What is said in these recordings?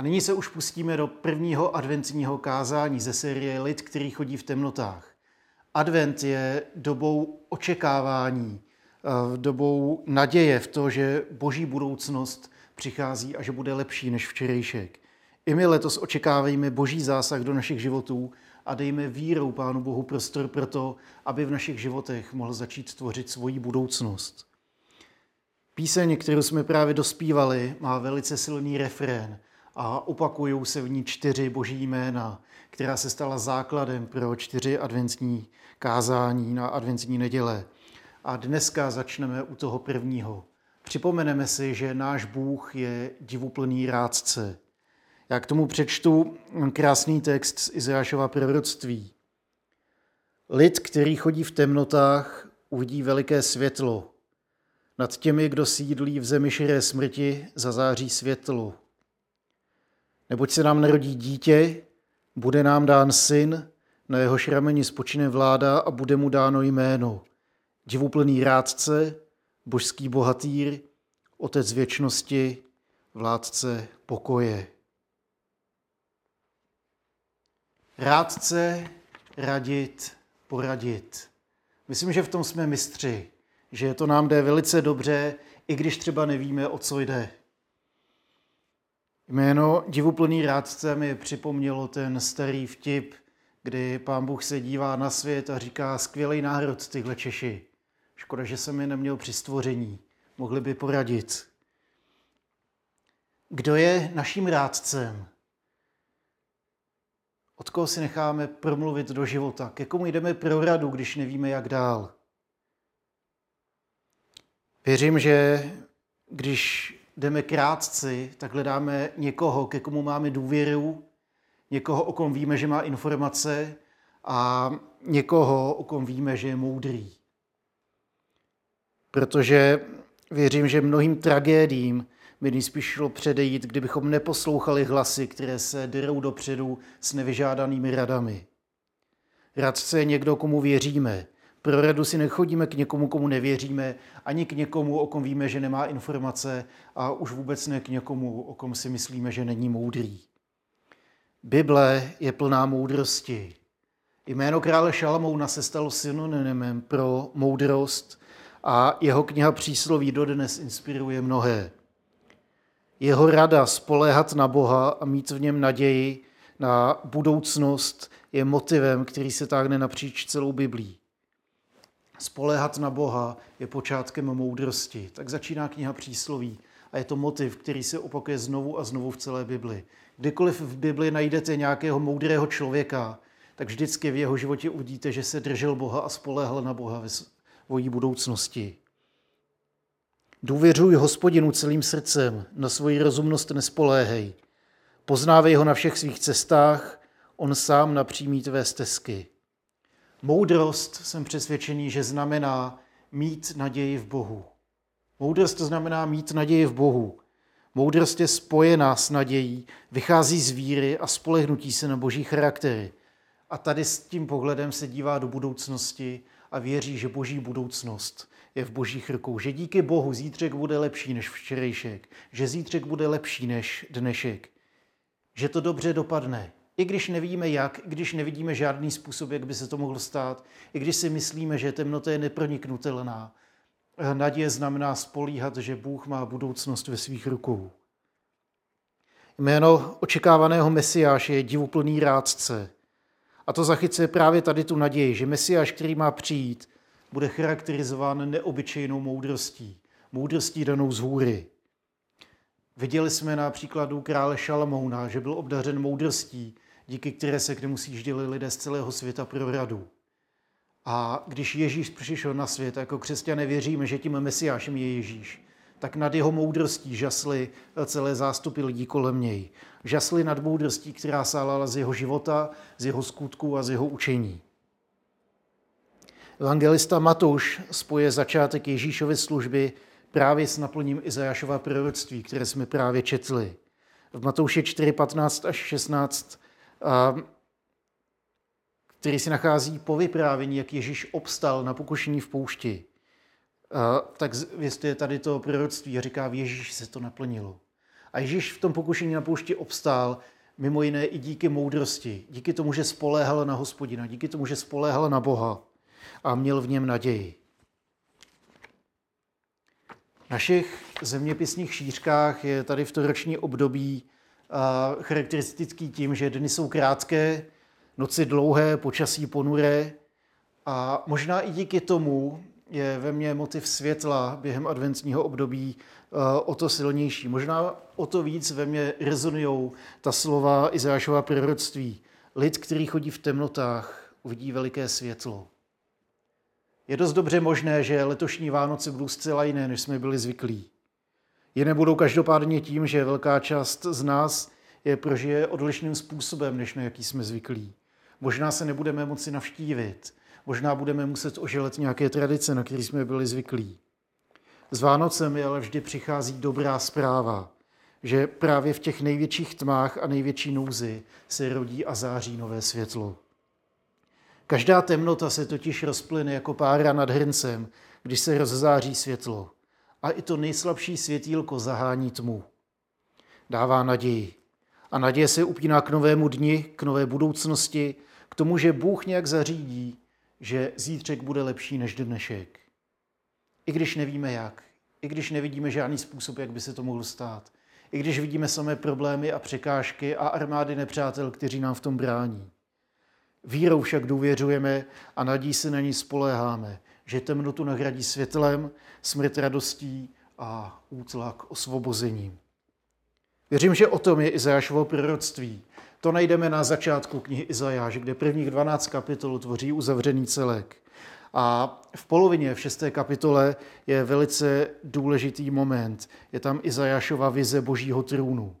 A nyní se už pustíme do prvního adventního kázání ze série Lid, který chodí v temnotách. Advent je dobou očekávání, eh, dobou naděje v to, že boží budoucnost přichází a že bude lepší než včerejšek. I my letos očekáváme boží zásah do našich životů a dejme vírou Pánu Bohu prostor pro to, aby v našich životech mohl začít tvořit svoji budoucnost. Píseň, kterou jsme právě dospívali, má velice silný refrén a opakují se v ní čtyři boží jména, která se stala základem pro čtyři adventní kázání na adventní neděle. A dneska začneme u toho prvního. Připomeneme si, že náš Bůh je divuplný rádce. Já k tomu přečtu krásný text z Izášova proroctví. Lid, který chodí v temnotách, uvidí veliké světlo. Nad těmi, kdo sídlí v zemi širé smrti, zazáří světlo. Neboť se nám narodí dítě, bude nám dán syn, na jeho šrameni spočine vláda a bude mu dáno jméno. Divuplný rádce, božský bohatýr, otec věčnosti, vládce pokoje. Rádce, radit, poradit. Myslím, že v tom jsme mistři, že to nám jde velice dobře, i když třeba nevíme, o co jde. Jméno divuplný rádce mi připomnělo ten starý vtip, kdy pán Bůh se dívá na svět a říká, skvělý národ tyhle Češi. Škoda, že jsem je neměl při stvoření. Mohli by poradit. Kdo je naším rádcem? Od koho si necháme promluvit do života? Ke komu jdeme pro radu, když nevíme, jak dál? Věřím, že když jdeme krátci, tak hledáme někoho, ke komu máme důvěru, někoho, o kom víme, že má informace a někoho, o kom víme, že je moudrý. Protože věřím, že mnohým tragédiím by nejspíš šlo předejít, kdybychom neposlouchali hlasy, které se drou dopředu s nevyžádanými radami. Radce je někdo, komu věříme. Pro radu si nechodíme k někomu, komu nevěříme, ani k někomu, o kom víme, že nemá informace a už vůbec ne k někomu, o kom si myslíme, že není moudrý. Bible je plná moudrosti. Jméno krále Šalamouna se stalo synonymem pro moudrost a jeho kniha Přísloví dodnes inspiruje mnohé. Jeho rada spoléhat na Boha a mít v něm naději na budoucnost je motivem, který se táhne napříč celou Biblí. Spoléhat na Boha je počátkem moudrosti. Tak začíná kniha Přísloví a je to motiv, který se opakuje znovu a znovu v celé Bibli. Kdykoliv v Bibli najdete nějakého moudrého člověka, tak vždycky v jeho životě uvidíte, že se držel Boha a spoléhal na Boha ve svojí budoucnosti. Důvěřuj hospodinu celým srdcem, na svoji rozumnost nespoléhej. Poznávej ho na všech svých cestách, on sám napřímí tvé stezky. Moudrost jsem přesvědčený, že znamená mít naději v Bohu. Moudrost to znamená mít naději v Bohu. Moudrost je spojená s nadějí, vychází z víry a spolehnutí se na boží charaktery. A tady s tím pohledem se dívá do budoucnosti a věří, že boží budoucnost je v božích rukou. Že díky Bohu zítřek bude lepší než včerejšek. Že zítřek bude lepší než dnešek. Že to dobře dopadne. I když nevíme jak, i když nevidíme žádný způsob, jak by se to mohlo stát, i když si myslíme, že temnota je neproniknutelná, naděje znamená spolíhat, že Bůh má budoucnost ve svých rukou. Jméno očekávaného Mesiáše je divuplný rádce. A to zachycuje právě tady tu naději, že Mesiáš, který má přijít, bude charakterizován neobyčejnou moudrostí. Moudrostí danou z hůry. Viděli jsme na příkladu krále Šalamouna, že byl obdařen moudrostí, díky které se k němu sjížděli lidé z celého světa pro radu. A když Ježíš přišel na svět, jako křesťané věříme, že tím mesiášem je Ježíš, tak nad jeho moudrostí žasly celé zástupy lidí kolem něj. Žasly nad moudrostí, která sálala z jeho života, z jeho skutků a z jeho učení. Evangelista Matouš spoje začátek Ježíšovy služby právě s naplním Izajášova proroctví, které jsme právě četli. V Matouše 4, 15 až 16 který se nachází po vyprávění, jak Ježíš obstal na pokušení v poušti, tak je tady to proroctví a říká, v Ježíši se to naplnilo. A Ježíš v tom pokušení na poušti obstál, mimo jiné i díky moudrosti, díky tomu, že spoléhal na hospodina, díky tomu, že spoléhal na Boha a měl v něm naději. V našich zeměpisných šířkách je tady v to roční období charakteristický tím, že dny jsou krátké, noci dlouhé, počasí ponuré a možná i díky tomu je ve mně motiv světla během adventního období o to silnější. Možná o to víc ve mně rezonují ta slova Izášova proroctví. Lid, který chodí v temnotách, uvidí veliké světlo. Je dost dobře možné, že letošní Vánoce budou zcela jiné, než jsme byli zvyklí. Je nebudou každopádně tím, že velká část z nás je prožije odlišným způsobem, než na jaký jsme zvyklí. Možná se nebudeme moci navštívit, možná budeme muset oželet nějaké tradice, na které jsme byli zvyklí. S Vánocemi ale vždy přichází dobrá zpráva, že právě v těch největších tmách a největší nouzi se rodí a září nové světlo. Každá temnota se totiž rozplyne jako pára nad hrncem, když se rozzáří světlo. A i to nejslabší světýlko zahání tmu. Dává naději. A naděje se upíná k novému dni, k nové budoucnosti, k tomu, že Bůh nějak zařídí, že zítřek bude lepší než dnešek. I když nevíme jak, i když nevidíme žádný způsob, jak by se to mohlo stát, i když vidíme samé problémy a překážky a armády nepřátel, kteří nám v tom brání. Vírou však důvěřujeme a nadí se na ní spoléháme, že temnotu nahradí světlem, smrt radostí a útlak osvobozením. Věřím, že o tom je Izajášovo proroctví. To najdeme na začátku knihy Izajáš, kde prvních 12 kapitol tvoří uzavřený celek. A v polovině, v šesté kapitole, je velice důležitý moment. Je tam Izajášova vize božího trůnu.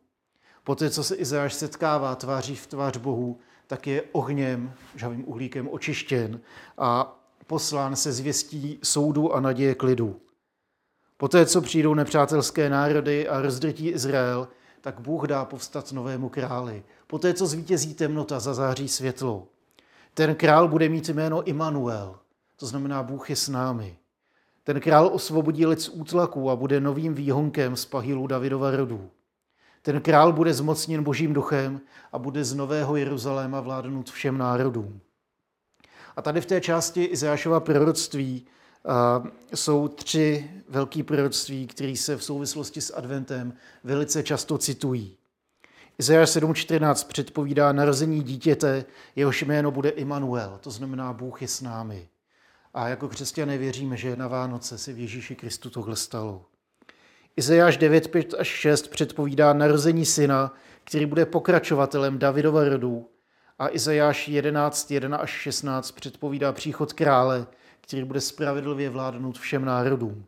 Poté, co se Izajáš setkává tváří v tvář Bohu, tak je ohněm, žavým uhlíkem očištěn a poslán se zvěstí soudu a naděje klidu. Poté, co přijdou nepřátelské národy a rozdrtí Izrael, tak Bůh dá povstat novému králi. Poté, co zvítězí temnota, zazáří světlo. Ten král bude mít jméno Immanuel, to znamená Bůh je s námi. Ten král osvobodí lid z útlaku a bude novým výhonkem z pahilu Davidova rodu. Ten král bude zmocněn božím duchem a bude z Nového Jeruzaléma vládnout všem národům. A tady v té části Izášova proroctví jsou tři velké proroctví, které se v souvislosti s adventem velice často citují. Izajáš 7.14 předpovídá narození dítěte, jehož jméno bude Immanuel, to znamená Bůh je s námi. A jako křesťané věříme, že na Vánoce se v Ježíši Kristu tohle stalo. Izajáš 9, 5 až 6 předpovídá narození syna, který bude pokračovatelem Davidova rodu. A Izajáš 11, 1 až 16 předpovídá příchod krále, který bude spravedlivě vládnout všem národům.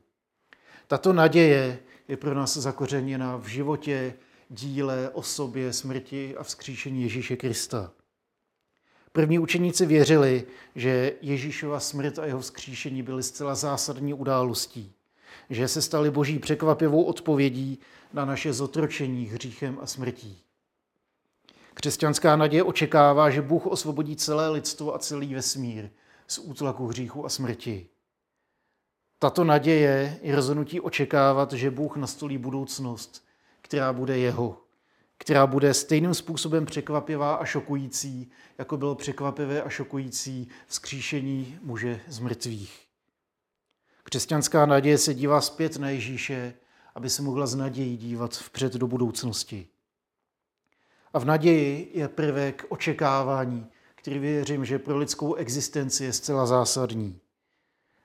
Tato naděje je pro nás zakořeněna v životě, díle, osobě, smrti a vzkříšení Ježíše Krista. První učeníci věřili, že Ježíšova smrt a jeho vzkříšení byly zcela zásadní událostí že se staly boží překvapivou odpovědí na naše zotročení hříchem a smrtí. Křesťanská naděje očekává, že Bůh osvobodí celé lidstvo a celý vesmír z útlaku hříchu a smrti. Tato naděje je rozhodnutí očekávat, že Bůh nastolí budoucnost, která bude jeho, která bude stejným způsobem překvapivá a šokující, jako bylo překvapivé a šokující vzkříšení muže z mrtvých. Křesťanská naděje se dívá zpět na Ježíše, aby se mohla z nadějí dívat vpřed do budoucnosti. A v naději je prvek očekávání, který věřím, že pro lidskou existenci je zcela zásadní.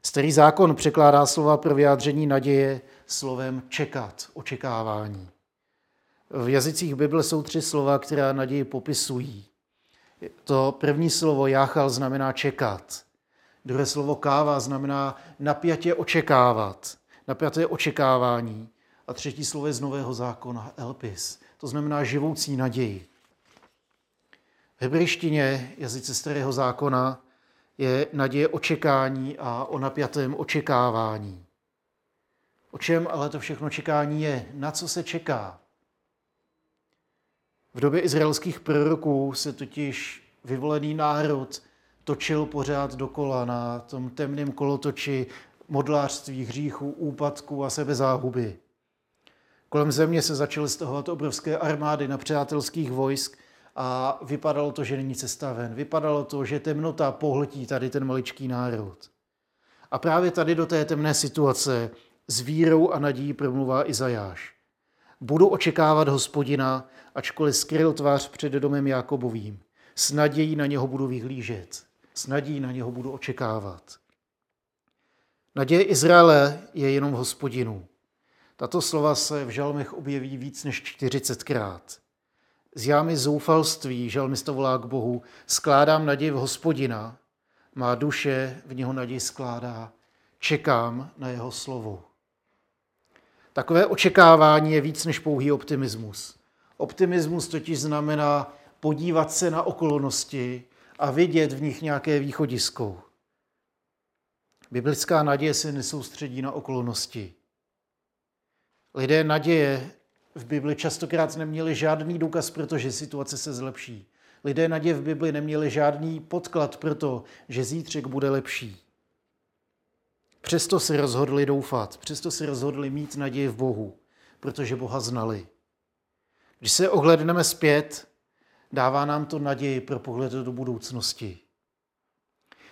Starý zákon překládá slova pro vyjádření naděje slovem čekat, očekávání. V jazycích Bible jsou tři slova, která naději popisují. To první slovo jáchal znamená čekat. Druhé slovo káva znamená napjatě očekávat, napjaté očekávání. A třetí slovo je z Nového zákona, elpis, to znamená živoucí naději. V hebrejštině, jazyce starého zákona, je naděje očekání a o napjatém očekávání. O čem ale to všechno čekání je? Na co se čeká? V době izraelských proroků se totiž vyvolený národ točil pořád dokola na tom temném kolotoči modlářství, hříchu, úpadku a sebezáhuby. Kolem země se začaly stahovat obrovské armády na přátelských vojsk a vypadalo to, že není cesta ven. Vypadalo to, že temnota pohltí tady ten maličký národ. A právě tady do té temné situace s vírou a nadějí promluvá Izajáš. Budu očekávat hospodina, ačkoliv skryl tvář před domem Jakobovým. S nadějí na něho budu vyhlížet. S nadějí na něho budu očekávat. Naděje Izraele je jenom v hospodinu. Tato slova se v žalmech objeví víc než 40krát. Z jámy zoufalství žalmista volá k Bohu, skládám naději v hospodina, má duše v něho naději skládá, čekám na jeho slovo. Takové očekávání je víc než pouhý optimismus. Optimismus totiž znamená podívat se na okolnosti a vidět v nich nějaké východisko. Biblická naděje se nesoustředí na okolnosti. Lidé naděje v Bibli častokrát neměli žádný důkaz, protože situace se zlepší. Lidé naděje v Bibli neměli žádný podklad pro to, že zítřek bude lepší. Přesto si rozhodli doufat, přesto si rozhodli mít naději v Bohu, protože Boha znali. Když se ohledneme zpět, dává nám to naději pro pohled do budoucnosti.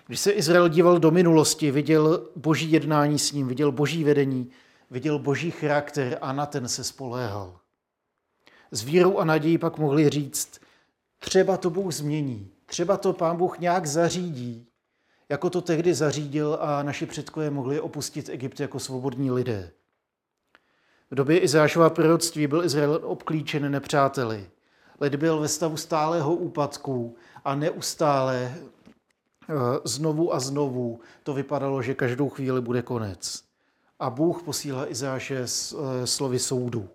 Když se Izrael díval do minulosti, viděl boží jednání s ním, viděl boží vedení, viděl boží charakter a na ten se spoléhal. S vírou a nadějí pak mohli říct, třeba to Bůh změní, třeba to pán Bůh nějak zařídí, jako to tehdy zařídil a naši předkové mohli opustit Egypt jako svobodní lidé. V době Izášova proroctví byl Izrael obklíčen nepřáteli. Lid byl ve stavu stálého úpadku a neustále eh, znovu a znovu to vypadalo, že každou chvíli bude konec. A Bůh posílá Izáše eh, slovy soudu.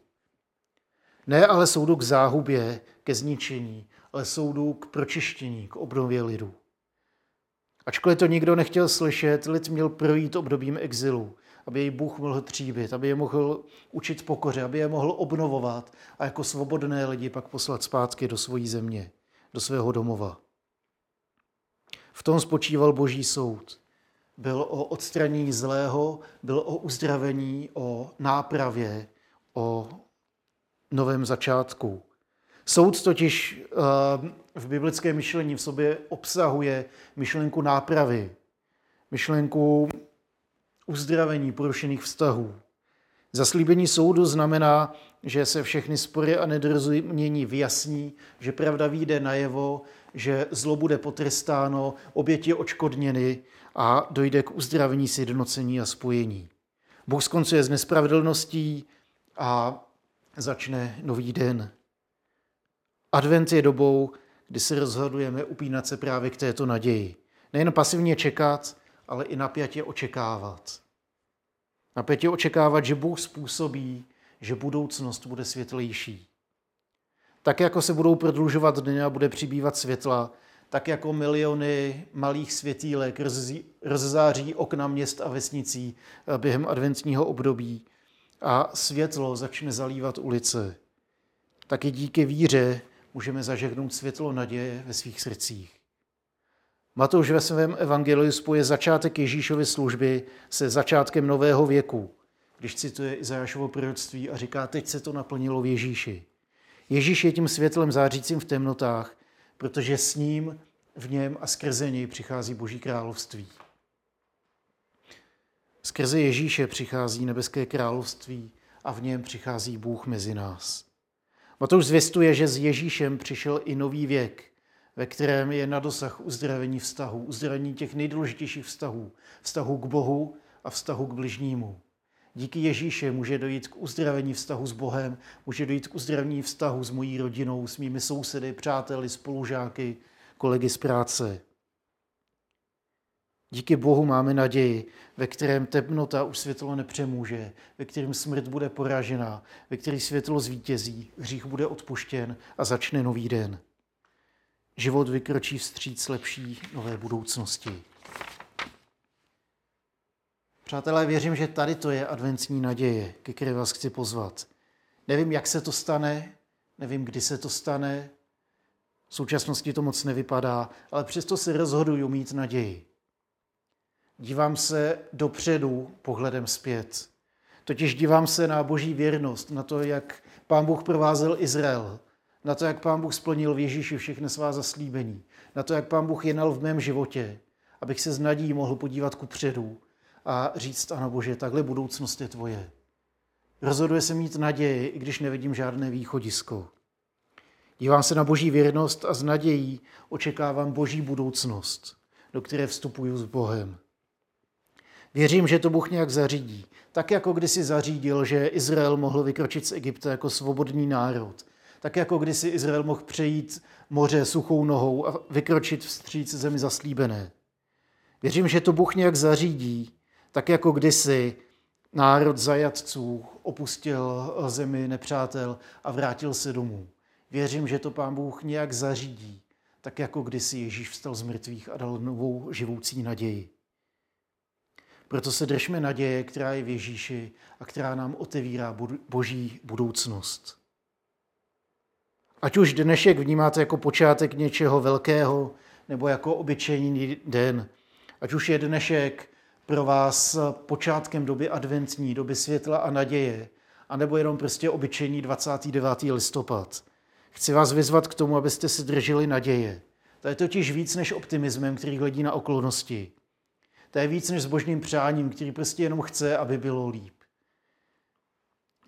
Ne ale soudu k záhubě, ke zničení, ale soudu k pročištění, k obnově lidu. Ačkoliv to nikdo nechtěl slyšet, lid měl projít obdobím exilu, aby jej Bůh mohl tříbit, aby je mohl učit pokoře, aby je mohl obnovovat a jako svobodné lidi pak poslat zpátky do svojí země, do svého domova. V tom spočíval boží soud. Byl o odstranění zlého, byl o uzdravení, o nápravě, o novém začátku. Soud totiž eh, v biblickém myšlení v sobě obsahuje myšlenku nápravy, myšlenku uzdravení porušených vztahů. Zaslíbení soudu znamená, že se všechny spory a nedorozumění vyjasní, že pravda vyjde najevo, že zlo bude potrestáno, oběti očkodněny a dojde k uzdravení, sjednocení a spojení. Bůh skoncuje s nespravedlností a začne nový den. Advent je dobou, kdy se rozhodujeme upínat se právě k této naději. Nejen pasivně čekat, ale i napjatě očekávat. Napjatě očekávat, že Bůh způsobí, že budoucnost bude světlejší. Tak jako se budou prodlužovat dny a bude přibývat světla, tak jako miliony malých světýlek rozzáří okna měst a vesnicí eh, během adventního období a světlo začne zalívat ulice, tak i díky víře můžeme zažehnout světlo naděje ve svých srdcích. Matouš ve svém evangeliu spoje začátek Ježíšovy služby se začátkem nového věku, když cituje Izajášovo proroctví a říká, teď se to naplnilo v Ježíši. Ježíš je tím světlem zářícím v temnotách, protože s ním, v něm a skrze něj přichází Boží království. Skrze Ježíše přichází nebeské království a v něm přichází Bůh mezi nás. Matouš zvěstuje, že s Ježíšem přišel i nový věk, ve kterém je na dosah uzdravení vztahu, uzdravení těch nejdůležitějších vztahů, vztahu k Bohu a vztahu k bližnímu. Díky Ježíše může dojít k uzdravení vztahu s Bohem, může dojít k uzdravení vztahu s mojí rodinou, s mými sousedy, přáteli, spolužáky, kolegy z práce. Díky Bohu máme naději, ve kterém temnota už světlo nepřemůže, ve kterém smrt bude poražena, ve který světlo zvítězí, hřích bude odpuštěn a začne nový den. Život vykročí vstříc lepší nové budoucnosti. Přátelé, věřím, že tady to je adventní naděje, ke které vás chci pozvat. Nevím, jak se to stane, nevím, kdy se to stane, v současnosti to moc nevypadá, ale přesto se rozhoduju mít naději. Dívám se dopředu pohledem zpět. Totiž dívám se na boží věrnost, na to, jak pán Bůh provázel Izrael, na to, jak pán Bůh splnil v Ježíši všechny svá zaslíbení, na to, jak pán Bůh jednal v mém životě, abych se s nadějí mohl podívat ku předu a říct, ano Bože, takhle budoucnost je tvoje. Rozhoduje se mít naději, i když nevidím žádné východisko. Dívám se na boží věrnost a s nadějí očekávám boží budoucnost, do které vstupuju s Bohem. Věřím, že to Bůh nějak zařídí. Tak jako kdysi zařídil, že Izrael mohl vykročit z Egypta jako svobodný národ. Tak jako kdysi Izrael mohl přejít moře suchou nohou a vykročit vstříc zemi zaslíbené. Věřím, že to Bůh nějak zařídí, tak jako kdysi národ zajatců opustil zemi nepřátel a vrátil se domů. Věřím, že to pán Bůh nějak zařídí, tak jako kdysi Ježíš vstal z mrtvých a dal novou živoucí naději. Proto se držme naděje, která je v Ježíši a která nám otevírá boží budoucnost. Ať už dnešek vnímáte jako počátek něčeho velkého, nebo jako obyčejný den, ať už je dnešek pro vás počátkem doby adventní, doby světla a naděje, anebo jenom prostě obyčejný 29. listopad. Chci vás vyzvat k tomu, abyste si drželi naděje. To je totiž víc než optimismem, který hledí na okolnosti. To je víc než zbožným přáním, který prostě jenom chce, aby bylo líp.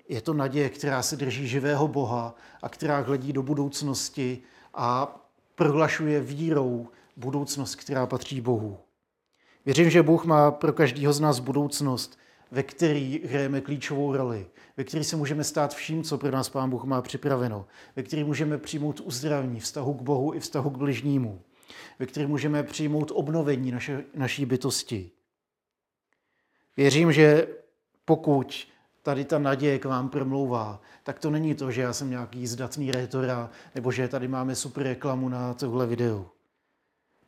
Je to naděje, která se drží živého Boha a která hledí do budoucnosti a prohlašuje vírou budoucnost, která patří Bohu. Věřím, že Bůh má pro každého z nás budoucnost, ve který hrajeme klíčovou roli, ve který se můžeme stát vším, co pro nás Pán Bůh má připraveno, ve který můžeme přijmout uzdravení, vztahu k Bohu i vztahu k bližnímu, ve který můžeme přijmout obnovení naše, naší bytosti. Věřím, že pokud tady ta naděje k vám promlouvá, tak to není to, že já jsem nějaký zdatný rétora, nebo že tady máme super reklamu na tohle video.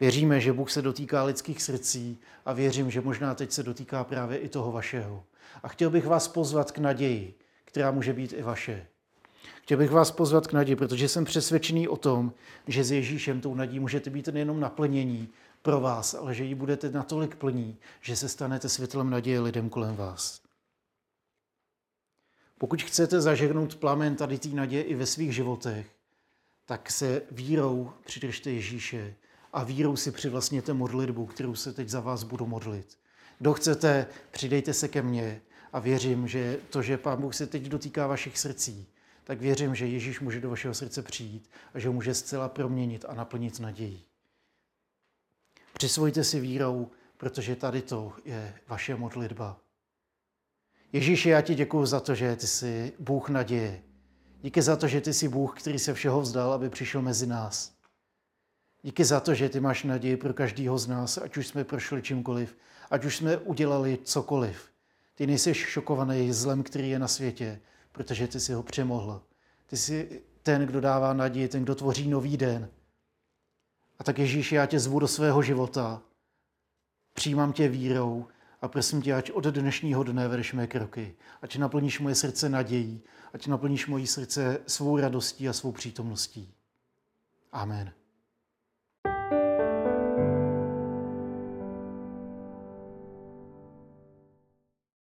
Věříme, že Bůh se dotýká lidských srdcí a věřím, že možná teď se dotýká právě i toho vašeho. A chtěl bych vás pozvat k naději, která může být i vaše. Chtěl bych vás pozvat k naději, protože jsem přesvědčený o tom, že s Ježíšem tou nadějí můžete být nejenom naplnění pro vás, ale že ji budete natolik plní, že se stanete světlem naděje lidem kolem vás. Pokud chcete zažehnout plamen tady té naděje i ve svých životech, tak se vírou přidržte Ježíše a vírou si přivlastněte modlitbu, kterou se teď za vás budu modlit. Kdo chcete, přidejte se ke mně a věřím, že to, že Pán Bůh se teď dotýká vašich srdcí, tak věřím, že Ježíš může do vašeho srdce přijít a že ho může zcela proměnit a naplnit nadějí. Přisvojte si vírou, protože tady to je vaše modlitba. Ježíši, já ti děkuji za to, že ty jsi Bůh naděje. Díky za to, že ty jsi Bůh, který se všeho vzdal, aby přišel mezi nás. Díky za to, že ty máš naději pro každého z nás, ať už jsme prošli čímkoliv, ať už jsme udělali cokoliv. Ty nejsi šokovaný zlem, který je na světě, protože ty si ho přemohl. Ty jsi ten, kdo dává naději, ten, kdo tvoří nový den. A tak Ježíš, já tě zvu do svého života. Přijímám tě vírou a prosím tě, ať od dnešního dne vedeš mé kroky. Ať naplníš moje srdce nadějí, ať naplníš moje srdce svou radostí a svou přítomností. Amen.